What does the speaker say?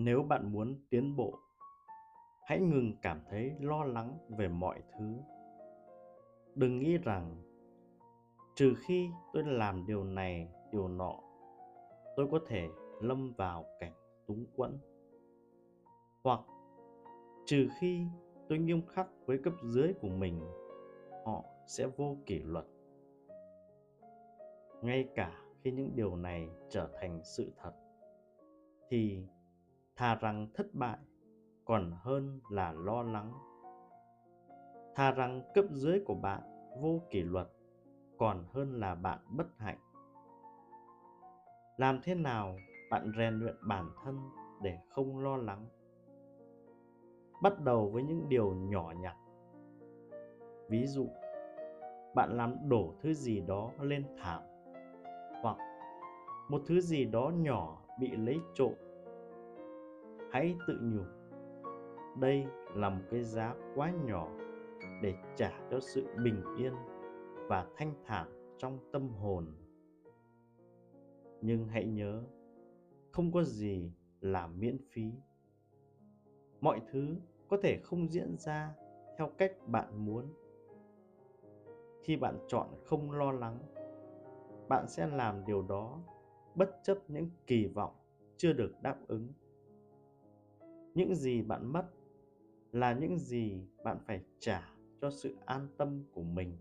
nếu bạn muốn tiến bộ, hãy ngừng cảm thấy lo lắng về mọi thứ. Đừng nghĩ rằng, trừ khi tôi làm điều này, điều nọ, tôi có thể lâm vào cảnh túng quẫn. Hoặc, trừ khi tôi nghiêm khắc với cấp dưới của mình, họ sẽ vô kỷ luật. Ngay cả khi những điều này trở thành sự thật, thì thà rằng thất bại, còn hơn là lo lắng. Thà rằng cấp dưới của bạn vô kỷ luật, còn hơn là bạn bất hạnh. Làm thế nào bạn rèn luyện bản thân để không lo lắng? Bắt đầu với những điều nhỏ nhặt. Ví dụ, bạn làm đổ thứ gì đó lên thảm, hoặc một thứ gì đó nhỏ bị lấy trộm hãy tự nhủ, đây là một cái giá quá nhỏ để trả cho sự bình yên và thanh thản trong tâm hồn. Nhưng hãy nhớ, không có gì là miễn phí. Mọi thứ có thể không diễn ra theo cách bạn muốn. Khi bạn chọn không lo lắng, bạn sẽ làm điều đó bất chấp những kỳ vọng chưa được đáp ứng những gì bạn mất là những gì bạn phải trả cho sự an tâm của mình.